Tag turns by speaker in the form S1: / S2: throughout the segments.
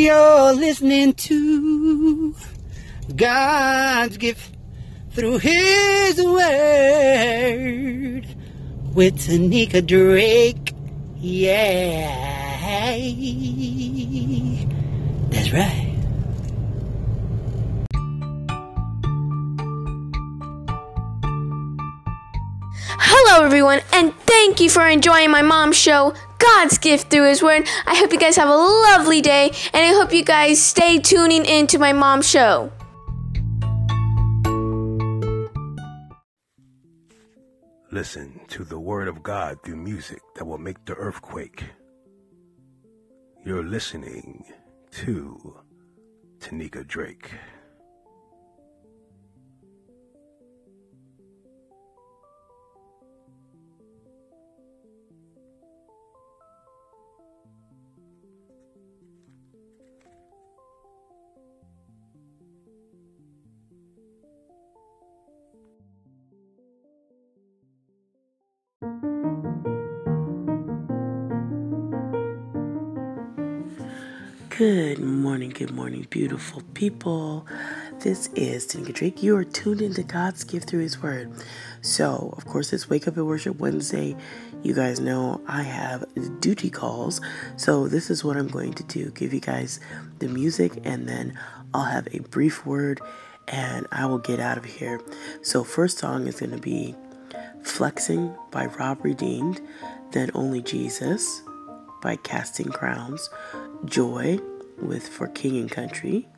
S1: You're listening to God's gift through His Word with Tanika Drake. Yeah. That's right.
S2: Hello, everyone, and thank you for enjoying my mom's show, God's Gift Through His Word. I hope you guys have a lovely day, and I hope you guys stay tuning in to my mom's show.
S3: Listen to the word of God through music that will make the earth quake. You're listening to Tanika Drake.
S4: Good morning, good morning, beautiful people. This is Tanika Drake. You are tuned into God's gift through His Word. So, of course, it's Wake Up and Worship Wednesday. You guys know I have duty calls. So, this is what I'm going to do give you guys the music, and then I'll have a brief word, and I will get out of here. So, first song is going to be Flexing by Rob Redeemed, then Only Jesus by Casting Crowns, Joy with For King and Country,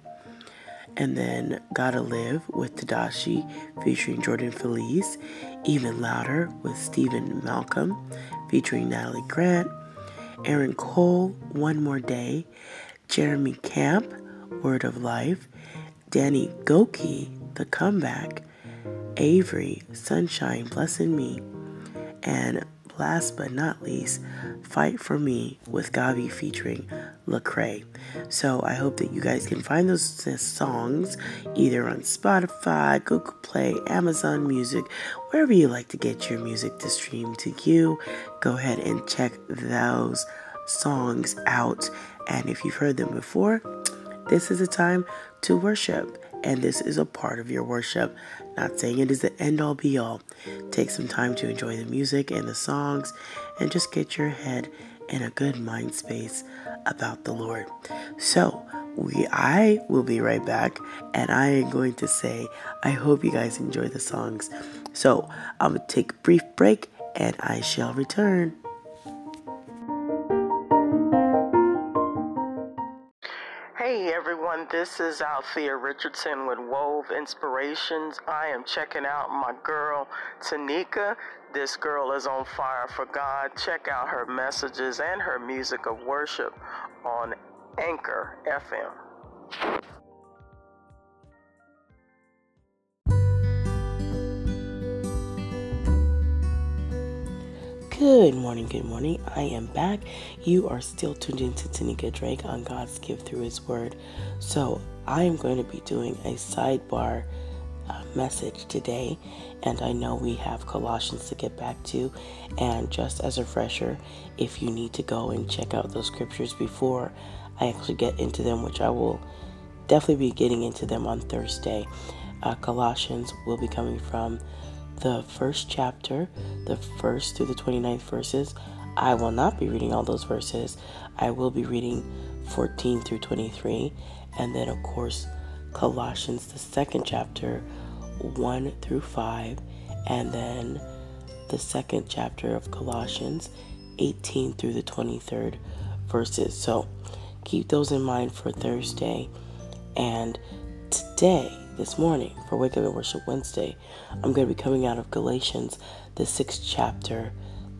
S4: and then Gotta Live with Tadashi featuring Jordan Feliz, Even Louder with Steven Malcolm featuring Natalie Grant, Aaron Cole, One More Day, Jeremy Camp, Word of Life, Danny Gokey, The Comeback, Avery, Sunshine, Blessing Me, and last but not least, Fight for Me with GAWVI featuring Lecrae. So I hope that you guys can find those songs either on Spotify, Google Play, Amazon Music, wherever you like to get your music to stream to you. Go ahead and check those songs out. And if you've heard them before, this is a time to worship. And this is a part of your worship. Not saying it is the end all be all. Take some time to enjoy the music and the songs and just get your head in a good mind space about the Lord. So, we I will be right back and I am going to say I hope you guys enjoy the songs. So, I'm going to take a brief break and I shall return. Everyone, this is Althea Richardson with Wove Inspirations. I am checking out my girl Tanika. This girl is on fire for God. Check out her messages and her music of worship on Anchor FM. Good morning, good morning. I am back. You are still tuned into Tanika Drake on God's Gift Through His Word. So, I am going to be doing a sidebar uh, message today, and I know we have Colossians to get back to. And just as a refresher, if you need to go and check out those scriptures before I actually get into them, which I will definitely be getting into them on Thursday, uh, Colossians will be coming from the first chapter, the first through the 29th verses. I will not be reading all those verses. I will be reading 14 through 23. And then, of course, Colossians, the second chapter, 1 through 5. And then the second chapter of Colossians, 18 through the 23rd verses. So keep those in mind for Thursday. And today, this morning for Wake Up and Worship Wednesday, I'm going to be coming out of Galatians, the sixth chapter,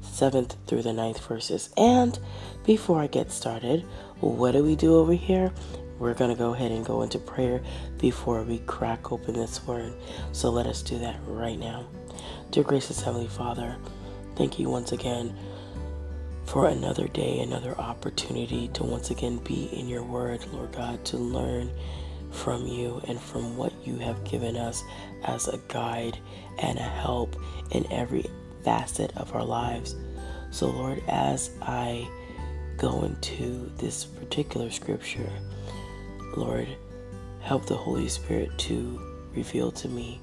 S4: 7th through the ninth verses. And before I get started, what do we do over here? We're going to go ahead and go into prayer before we crack open this word. So let us do that right now. Dear gracious Heavenly Father, thank you once again for another day, another opportunity to once again be in your word, Lord God, to learn from you and from what you have given us as a guide and a help in every facet of our lives. So, Lord, as I go into this particular scripture, Lord, help the Holy Spirit to reveal to me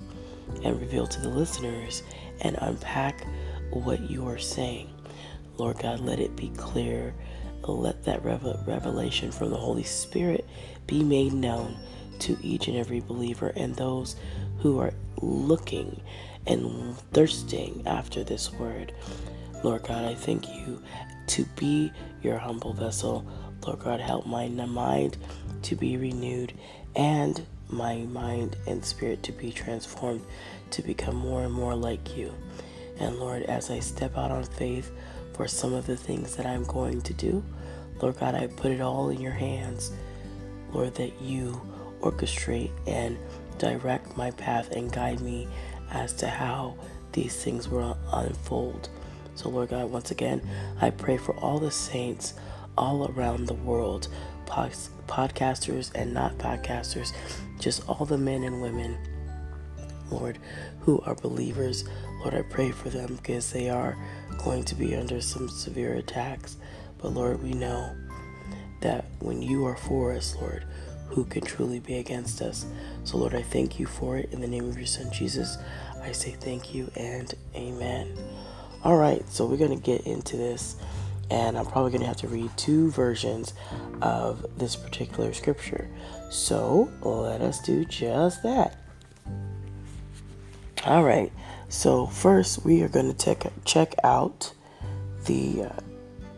S4: and reveal to the listeners and unpack what you are saying. Lord God, let it be clear. Let that revelation from the Holy Spirit be made known to each and every believer and those who are looking and thirsting after this word. Lord God, I thank you to be your humble vessel. Lord God, help my mind to be renewed and my mind and spirit to be transformed to become more and more like you. And Lord, as I step out on faith for some of the things that I'm going to do, Lord God, I put it all in your hands. Lord, that you orchestrate and direct my path and guide me as to how these things will unfold. So, Lord God, once again, I pray for all the saints all around the world, podcasters and not podcasters, just all the men and women, Lord, who are believers. Lord, I pray for them because they are going to be under some severe attacks. But Lord, we know that when you are for us, Lord, who can truly be against us. So, Lord, I thank you for it. In the name of your Son, Jesus, I say thank you and amen. All right, so we're going to get into this, and I'm probably going to have to read two versions of this particular scripture. So, let us do just that. All right, so first we are going to check, check out the uh,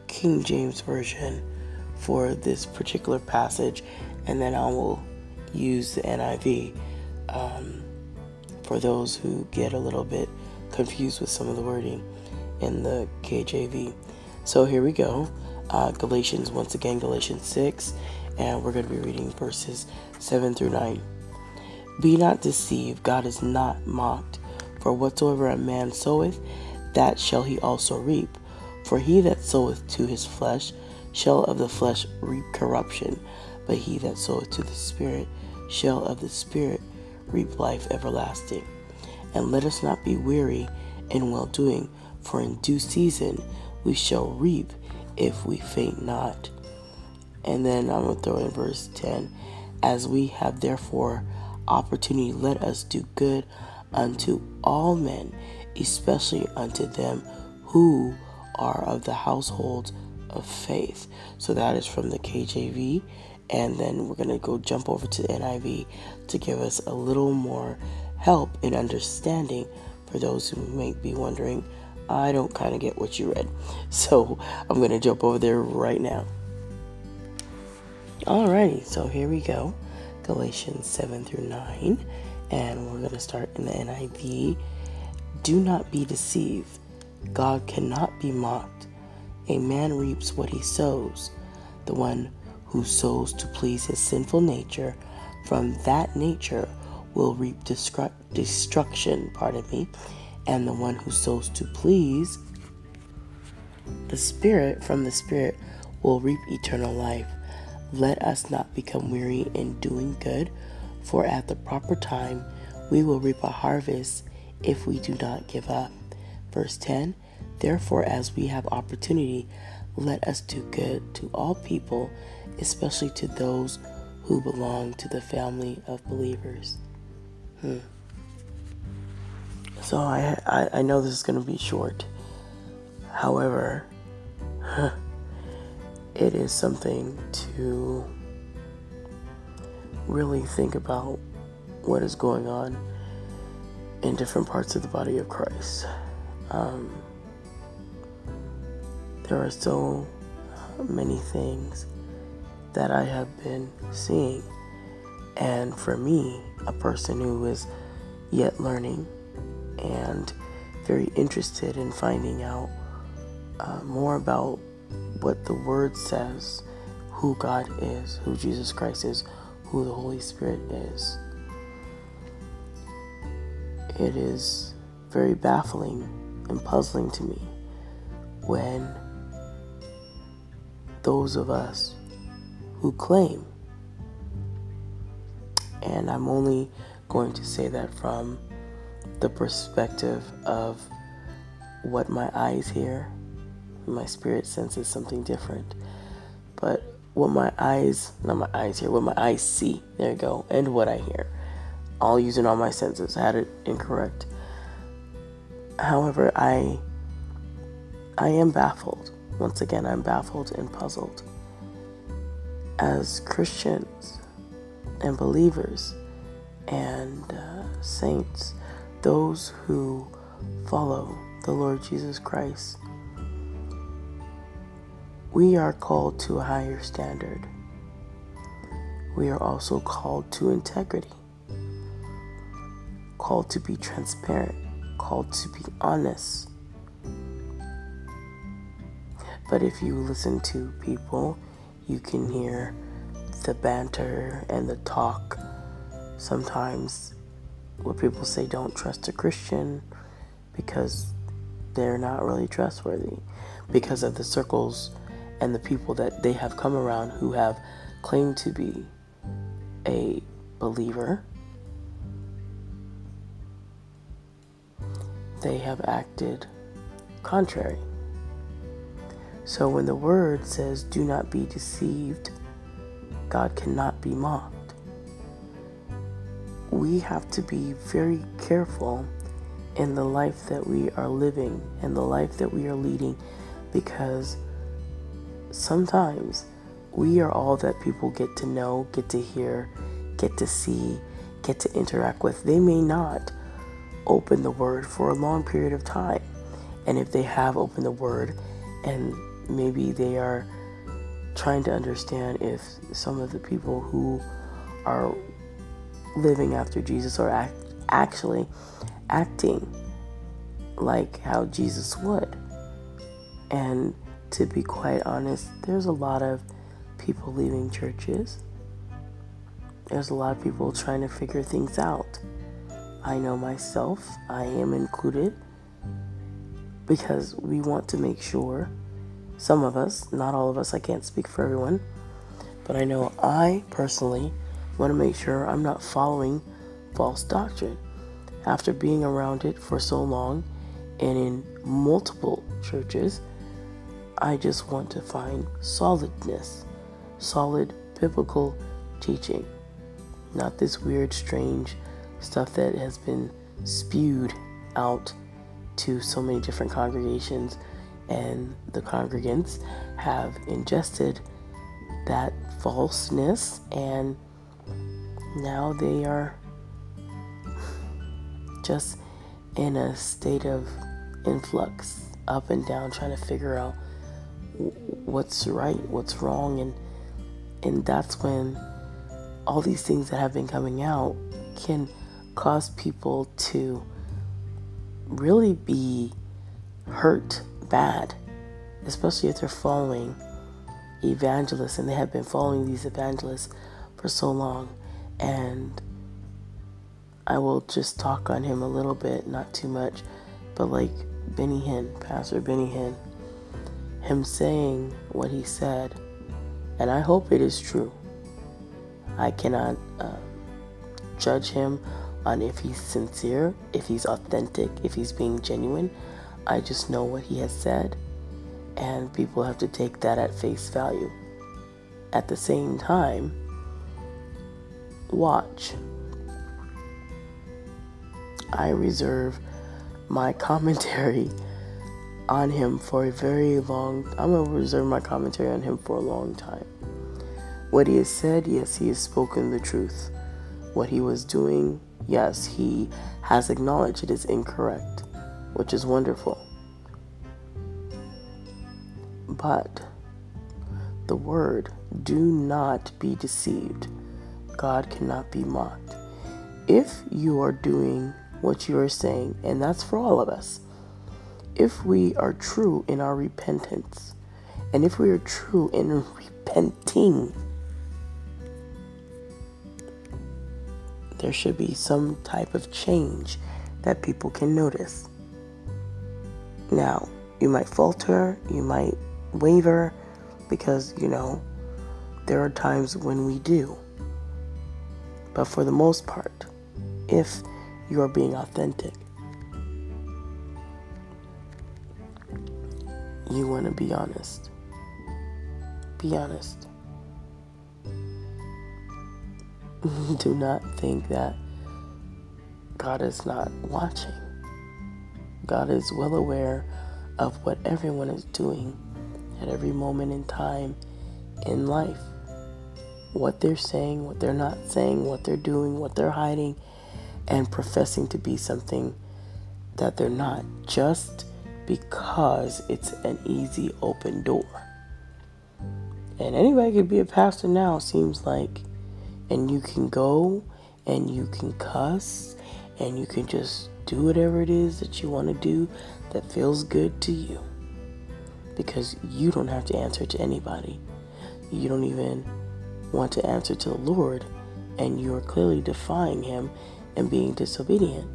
S4: King James Version for this particular passage and then I will use the NIV um, for those who get a little bit confused with some of the wording in the KJV. So here we go. Uh, Galatians, once again, Galatians 6, and we're going to be reading verses 7 through 9. Be not deceived, God is not mocked. For whatsoever a man soweth, that shall he also reap. For he that soweth to his flesh shall of the flesh reap corruption, but he that soweth to the Spirit shall of the Spirit reap life everlasting. And let us not be weary in well doing, for in due season we shall reap if we faint not. And then I'm going to throw in verse 10 As we have therefore opportunity, let us do good unto all men, especially unto them who are of the household of faith. So that is from the KJV and then we're going to go jump over to the NIV to give us a little more help in understanding for those who may be wondering, I don't kind of get what you read. So I'm going to jump over there right now. Alrighty, so here we go Galatians 7 through 9, and we're going to start in the NIV. Do not be deceived, God cannot be mocked. A man reaps what he sows. The one who sows to please his sinful nature, from that nature will reap destru- destruction, pardon me, and the one who sows to please the Spirit from the Spirit will reap eternal life. Let us not become weary in doing good, for at the proper time we will reap a harvest if we do not give up. Verse 10 Therefore, as we have opportunity, let us do good to all people especially to those who belong to the family of believers. Hmm. So I, I, I know this is going to be short. However, huh, it is something to really think about what is going on in different parts of the body of Christ. Um, there are so many things that I have been seeing And for me, a person who is yet learning and very interested in finding out uh, more about what the Word says, who God is, who Jesus Christ is, who the Holy Spirit is. It is very baffling and puzzling to me when those of us who claim, and I'm only going to say that from the perspective of what my eyes hear, my spirit senses something different. But what my eyes, not my eyes hear, what my eyes see, there you go, and what I hear, all using all my senses. I had it incorrect. However, I I am baffled. Once again, I'm baffled and puzzled. As Christians and believers and uh, saints, those who follow the Lord Jesus Christ, we are called to a higher standard. We are also called to integrity, called to be transparent, called to be honest. But if you listen to people, you can hear the banter and the talk. Sometimes where people say don't trust a Christian because they're not really trustworthy because of the circles and the people that they have come around who have claimed to be a believer. They have acted contrary. So when the word says, Do not be deceived, God cannot be mocked. We have to be very careful in the life that we are living and the life that we are leading because sometimes we are all that people get to know, get to hear, get to see, get to interact with. They may not open the word for a long period of time. And if they have opened the word and maybe they are trying to understand if some of the people who are living after Jesus are act- actually acting like how Jesus would. And to be quite honest, there's a lot of people leaving churches. There's a lot of people trying to figure things out. I know myself, I am included, because we want to make sure, some of us, not all of us, I can't speak for everyone, but I know I personally want to make sure I'm not following false doctrine. After being around it for so long and in multiple churches, I just want to find solidness, solid biblical teaching, not this weird, strange stuff that has been spewed out to so many different congregations, and the congregants have ingested that falseness, and now they are just in a state of influx, up and down, trying to figure out what's right, what's wrong, and and that's when all these things that have been coming out can cause people to really be hurt bad, especially if they're following evangelists and they have been following these evangelists for so long. And I will just talk on him a little bit, not too much, but like Benny Hinn, Pastor Benny Hinn him saying what he said, and I hope it is true. I cannot uh, judge him on if he's sincere, if he's authentic, if he's being genuine. I just know what he has said, and people have to take that at face value. At the same time, watch. I reserve my commentary on him for a very long I'm going to reserve my commentary on him for a long time. What he has said, yes, he has spoken the truth. What he was doing, yes, he has acknowledged it is incorrect, which is wonderful. But the word, do not be deceived. God cannot be mocked. If you are doing what you are saying, and that's for all of us, if we are true in our repentance, and if we are true in repenting, there should be some type of change that people can notice. Now, you might falter, you might waver, because, you know, there are times when we do. But for the most part, if you are being authentic, you want to be honest. Be honest. Do not think that God is not watching. God is well aware of what everyone is doing at every moment in time in life. What they're saying, what they're not saying, what they're doing, what they're hiding, and professing to be something that they're not just because it's an easy open door. And anybody could be a pastor now, seems like. And you can go and you can cuss and you can just do whatever it is that you want to do that feels good to you. Because you don't have to answer to anybody. You don't even want to answer to the Lord, and you are clearly defying Him and being disobedient.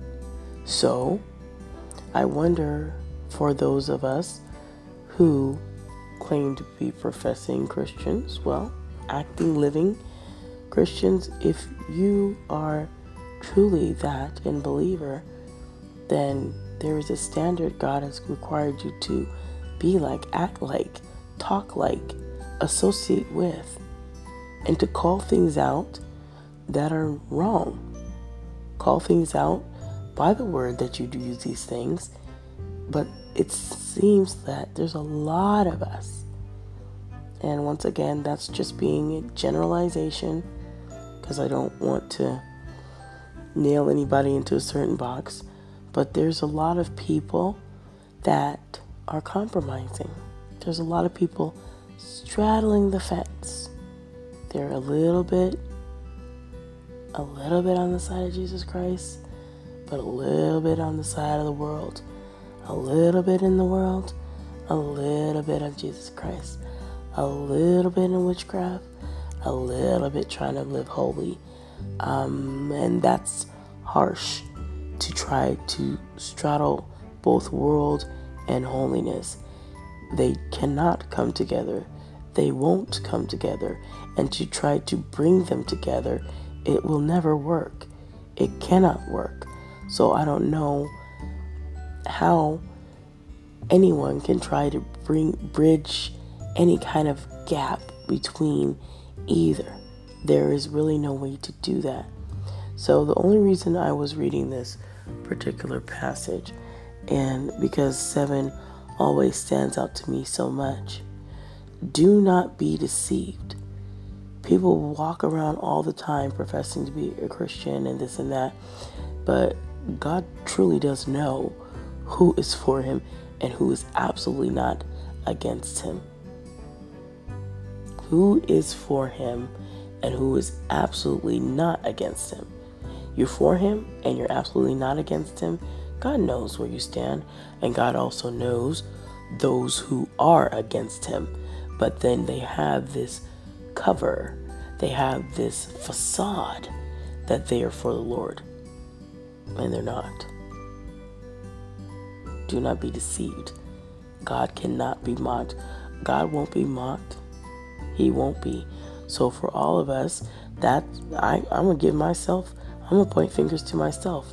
S4: So, I wonder for those of us who claim to be professing Christians, well, acting, living Christians, if you are truly that and believer, then there is a standard God has required you to be like, act like, talk like, associate with, and to call things out that are wrong. Call things out by the word that you do use these things, but it seems that there's a lot of us. And once again, that's just being a generalization because I don't want to nail anybody into a certain box. But there's a lot of people that are compromising. There's a lot of people straddling the fence. They're a little bit a little bit on the side of Jesus Christ, but a little bit on the side of the world. A little bit in the world, a little bit of Jesus Christ. A little bit in witchcraft, a little bit trying to live holy. Um, and that's harsh to try to straddle both world and holiness. They cannot come together. They won't come together. And to try to bring them together, it will never work. It cannot work. So I don't know how anyone can try to bring bridge any kind of gap between either. There is really no way to do that. So the only reason I was reading this particular passage and because 7 always stands out to me so much. Do not be deceived. People walk around all the time professing to be a Christian and this and that, but God truly does know who is for him and who is absolutely not against him. Who is for him and who is absolutely not against him. You're for him and you're absolutely not against him. God knows where you stand, and God also knows those who are against him. But then they have this cover, they have this facade that they are for the Lord, and they're not. Do not be deceived. God cannot be mocked. God won't be mocked. He won't be. So for all of us, that I, I'm gonna give myself, I'm gonna point fingers to myself.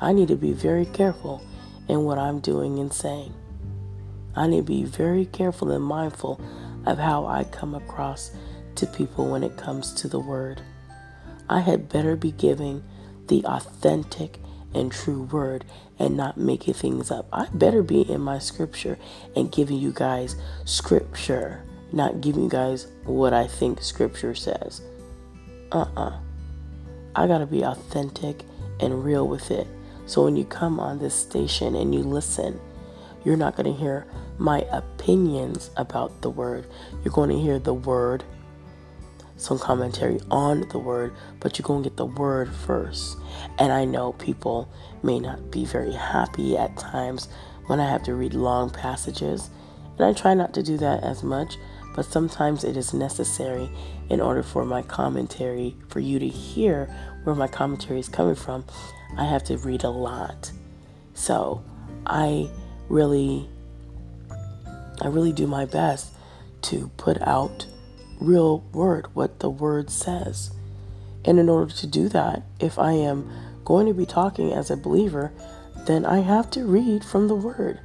S4: I need to be very careful in what I'm doing and saying. I need to be very careful and mindful of how I come across to people when it comes to the word. I had better be giving the authentic and true word and not making things up. I better be in my scripture and giving you guys scripture, not giving you guys what I think scripture says. Uh uh-uh. uh I gotta be authentic and real with it. So when you come on this station and you listen, you're not going to hear my opinions about the word. You're going to hear the word some commentary on the word, but you're going to get the word first. And I know people may not be very happy at times when I have to read long passages, and I try not to do that as much, but sometimes it is necessary in order for my commentary, for you to hear where my commentary is coming from. I have to read a lot. So I really, I really do my best to put out real word, what the word says. And in order to do that, if I am going to be talking as a believer, then I have to read from the word.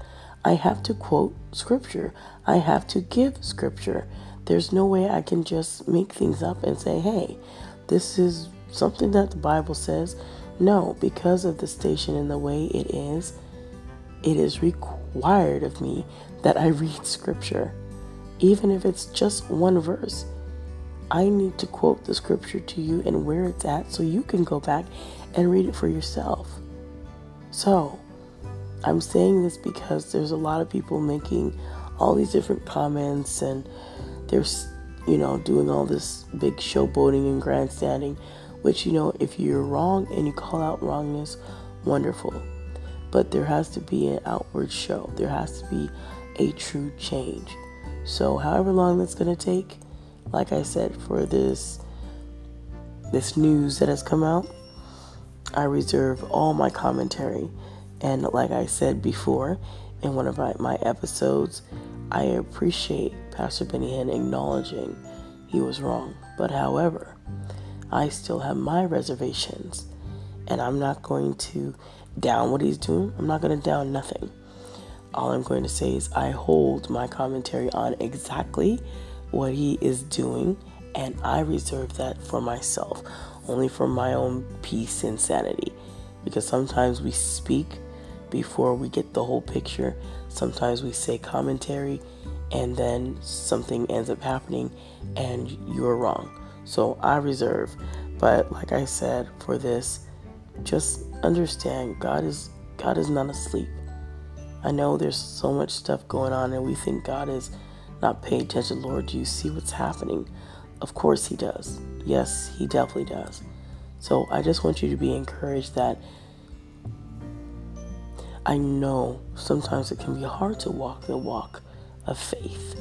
S4: I have to quote scripture. I have to give scripture. There's no way I can just make things up and say, hey, this is something that the Bible says. No, because of the station and the way it is, it is required of me that I read scripture even if it's just one verse. I need to quote the scripture to you and where it's at so you can go back and read it for yourself. So, I'm saying this because there's a lot of people making all these different comments and they're, you know, doing all this big showboating and grandstanding, which, you know, if you're wrong and you call out wrongness, wonderful. But there has to be an outward show, there has to be a true change. So, however long that's going to take, like I said, for this this news that has come out, I reserve all my commentary. And like I said before in one of my, my episodes, I appreciate Pastor Benny Hinn acknowledging he was wrong. But however, I still have my reservations. And I'm not going to down what he's doing. I'm not going to down nothing. All I'm going to say is I hold my commentary on exactly what he is doing, and I reserve that for myself, only for my own peace and sanity. Because sometimes we speak before we get the whole picture, sometimes we say commentary, and then something ends up happening, and you're wrong. So I reserve. But like I said, for this, just understand God is God is not asleep. I know there's so much stuff going on and we think God is not paying attention. Lord, do you see what's happening? Of course He does. Yes, He definitely does. So I just want you to be encouraged that I know sometimes it can be hard to walk the walk of faith,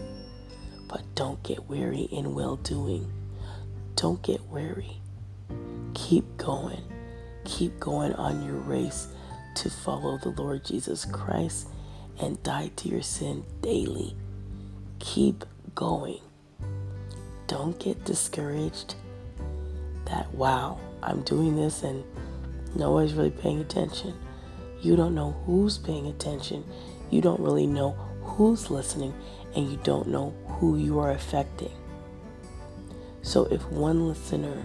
S4: but don't get weary in well doing. Don't get weary. Keep going. Keep going on your race to follow the Lord Jesus Christ and die to your sin daily. Keep going. Don't get discouraged that, wow, I'm doing this and no one's really paying attention. You don't know who's paying attention. You don't really know who's listening, and you don't know who you are affecting. So, if one listener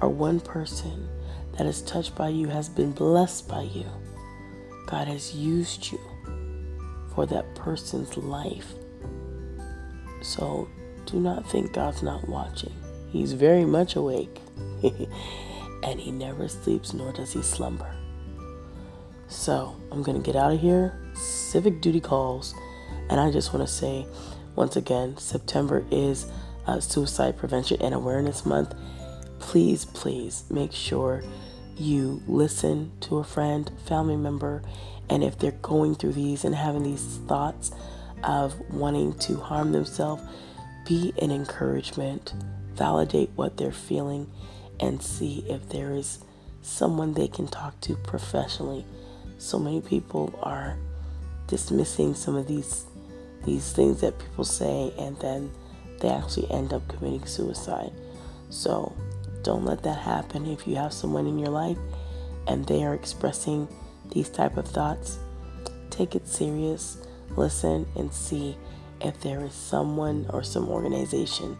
S4: or one person that is touched by you has been blessed by you, God has used you for that person's life. So do not think God's not watching. He's very much awake. and he never sleeps nor does he slumber. So I'm going to get out of here. Civic duty calls. And I just want to say once again September is uh, Suicide Prevention and Awareness Month. Please, please make sure you listen to a friend, family member, and if they're going through these and having these thoughts of wanting to harm themselves, be an encouragement, validate what they're feeling, and see if there is someone they can talk to professionally. So many people are dismissing some of these these things that people say and then they actually end up committing suicide. So don't let that happen if you have someone in your life and they are expressing these type of thoughts. Take it serious, listen and see if there is someone or some organization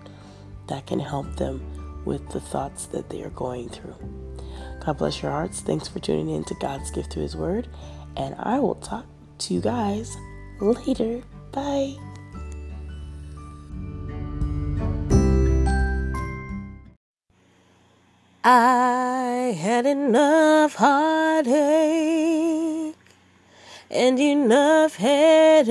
S4: that can help them with the thoughts that they are going through. God bless your hearts. Thanks for tuning in to God's gift through His Word. And I will talk to you guys later. Bye. I had enough heartache and enough headache.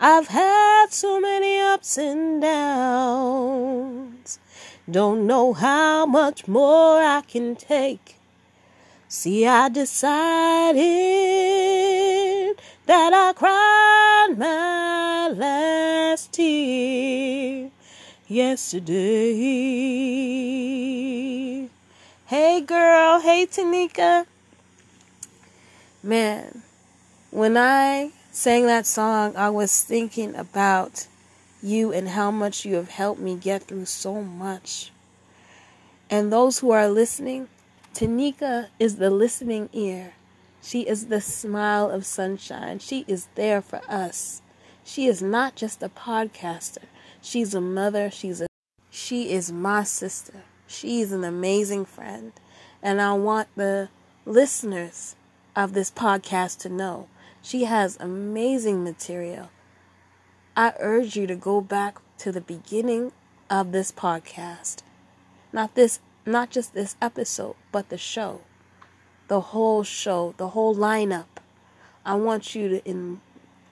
S5: I've had so many ups and downs. Don't know how much more I can take. See, I decided that I cried my last tear yesterday. Hey girl, hey Tanika. Man, when I sang that song, I was thinking about you and how much you have helped me get through so much. And those who are listening, Tanika is the listening ear. She is the smile of sunshine. She is there for us. She is not just a podcaster. She's a mother. She's a she is my sister. She's an amazing friend. And I want the listeners of this podcast to know she has amazing material. I urge you to go back to the beginning of this podcast. Not this not just this episode, but the show. The whole show, the whole lineup. I want you to en-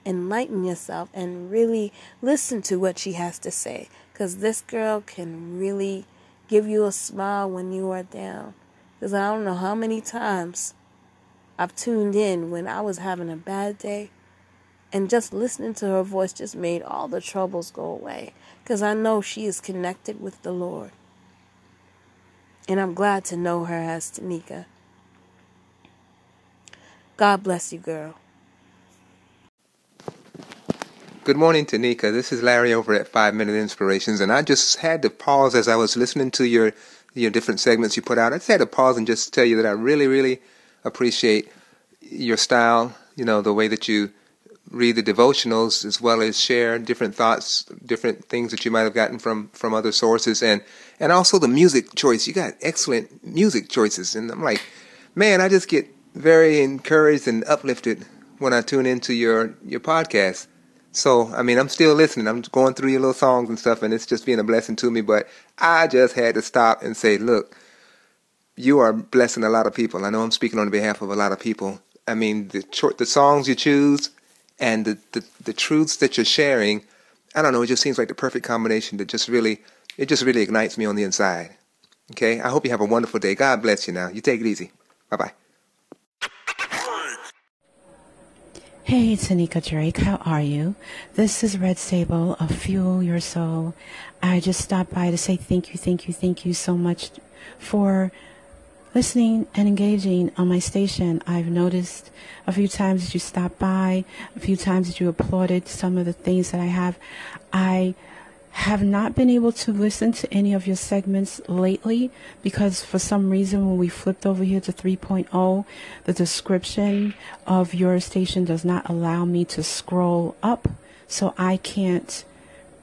S5: enlighten yourself and really listen to what she has to say cuz this girl can really give you a smile when you are down. Cuz I don't know how many times I've tuned in when I was having a bad day and just listening to her voice just made all the troubles go away because I know she is connected with the Lord. And I'm glad to know her as Tanika. God bless you, girl.
S6: Good morning, Tanika. This is Larry over at Five Minute Inspirations, and I just had to pause as I was listening to your your different segments you put out. I just had to pause and just tell you that I really, really appreciate your style. You know, the way that you read the devotionals as well as share different thoughts, different things that you might have gotten from from other sources, and and also the music choice. You got excellent music choices, and I'm like, man, I just get very encouraged and uplifted when I tune into your your podcast. So, I mean, I'm still listening. I'm going through your little songs and stuff, and it's just being a blessing to me. But I just had to stop and say, look, you are blessing a lot of people. I know I'm speaking on behalf of a lot of people. I mean, the cho- the songs you choose and the, the, the truths that you're sharing, I don't know, it just seems like the perfect combination that just really, it just really ignites me on the inside. Okay? I hope you have a wonderful day. God bless you now. You take it easy. Bye bye.
S7: Hey, it's Anika Drake, how are you? This is Red Sable of Fuel Your Soul. I just stopped by to say thank you, thank you, thank you so much for listening and engaging on my station. I've noticed a few times that you stopped by, a few times that you applauded some of the things that I have. I have not been able to listen to any of your segments lately because for some reason when we flipped over here to 3.0 the description of your station does not allow me to scroll up so I can't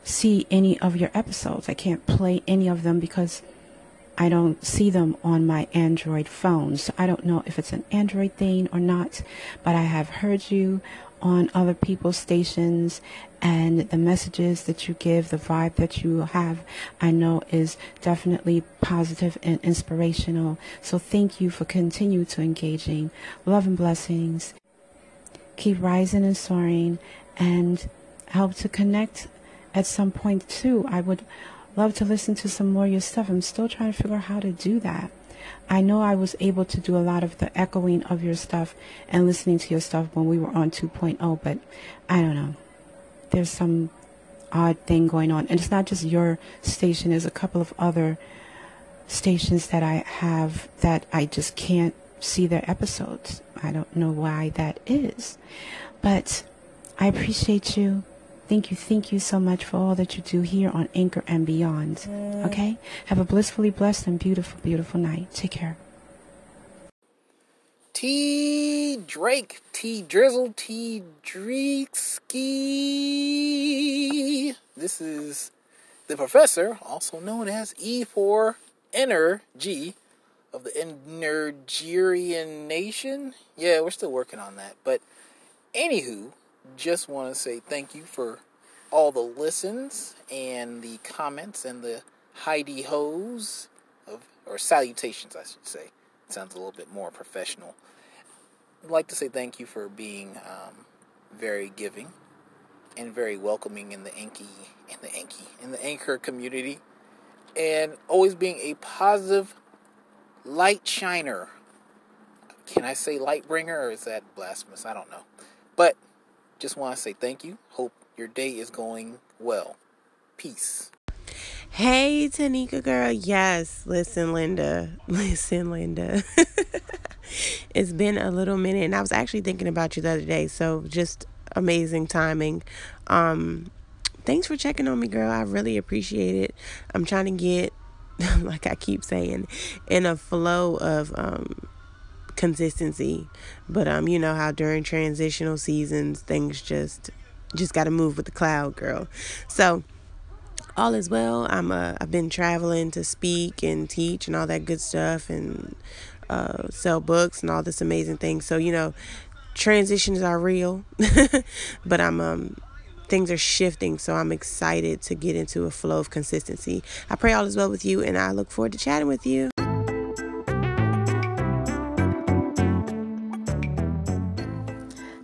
S7: see any of your episodes. I can't play any of them because I don't see them on my Android phone. So I don't know if it's an Android thing or not, but I have heard you on other people's stations and the messages that you give, the vibe that you have, I know is definitely positive and inspirational. So thank you for continue to engaging. Love and blessings. Keep rising and soaring and help to connect at some point too. I would love to listen to some more of your stuff. I'm still trying to figure out how to do that. I know I was able to do a lot of the echoing of your stuff and listening to your stuff when we were on 2.0, but I don't know. There's some odd thing going on. And it's not just your station, there's a couple of other stations that I have that I just can't see their episodes. I don't know why that is. But I appreciate you. Thank you, thank you so much for all that you do here on Anchor and beyond. Mm. Okay? Have a blissfully blessed and beautiful, beautiful night. Take care.
S8: T Drake, T Drizzle, T Dreeksky. This is the professor, also known as E for Energy of the Energerian Nation. Yeah, we're still working on that. But anywho, just want to say thank you for all the listens and the comments and the Heidi hoes of or salutations, I should say. It sounds a little bit more professional. I'd like to say thank you for being um, very giving and very welcoming in the Anki, in the Anki, in the Anchor community, and always being a positive light shiner. Can I say light bringer or is that blasphemous? I don't know. But just want to say thank you. Hope your day is going well. Peace.
S9: Hey, Tanika girl. Yes, listen, Linda. Listen, Linda. it's been a little minute, and I was actually thinking about you the other day. So just amazing timing. Um, thanks for checking on me, girl. I really appreciate it. I'm trying to get, like I keep saying, in a flow of um consistency. But um, you know how during transitional seasons things just just got to move with the cloud, girl. So all is well. I'm uh, I've been traveling to speak and teach and all that good stuff and uh, sell books and all this amazing things. So you know, transitions are real, but I'm um things are shifting. So I'm excited to get into a flow of consistency. I pray all is well with you, and I look forward to chatting with you.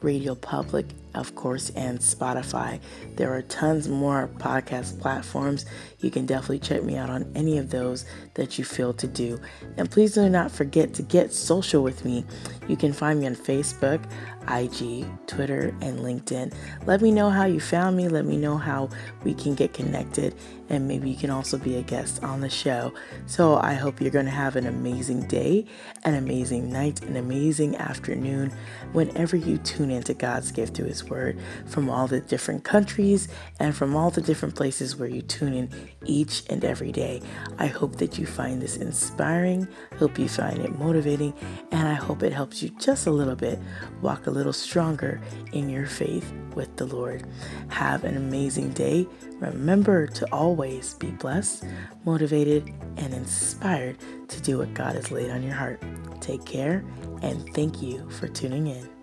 S9: Radio Public, of course, and Spotify. There are tons more podcast platforms. You can definitely check me out on any of those that you feel to do. And please do not forget to get social with me. You can find me on Facebook, IG, Twitter, and LinkedIn. Let me know how you found me. Let me know how we can get connected. And maybe you can also be a guest on the show. So I hope you're going to have an amazing day, an amazing night, an amazing afternoon whenever you tune into God's gift through His Word from all the different countries and from all the different places where you tune in each and every day. I hope that you find this inspiring, hope you find it motivating, and I hope it helps you just a little bit walk a little stronger in your faith with the Lord. Have an amazing day. Remember to always be blessed, motivated, and inspired to do what God has laid on your heart. Take care, and thank you for tuning in.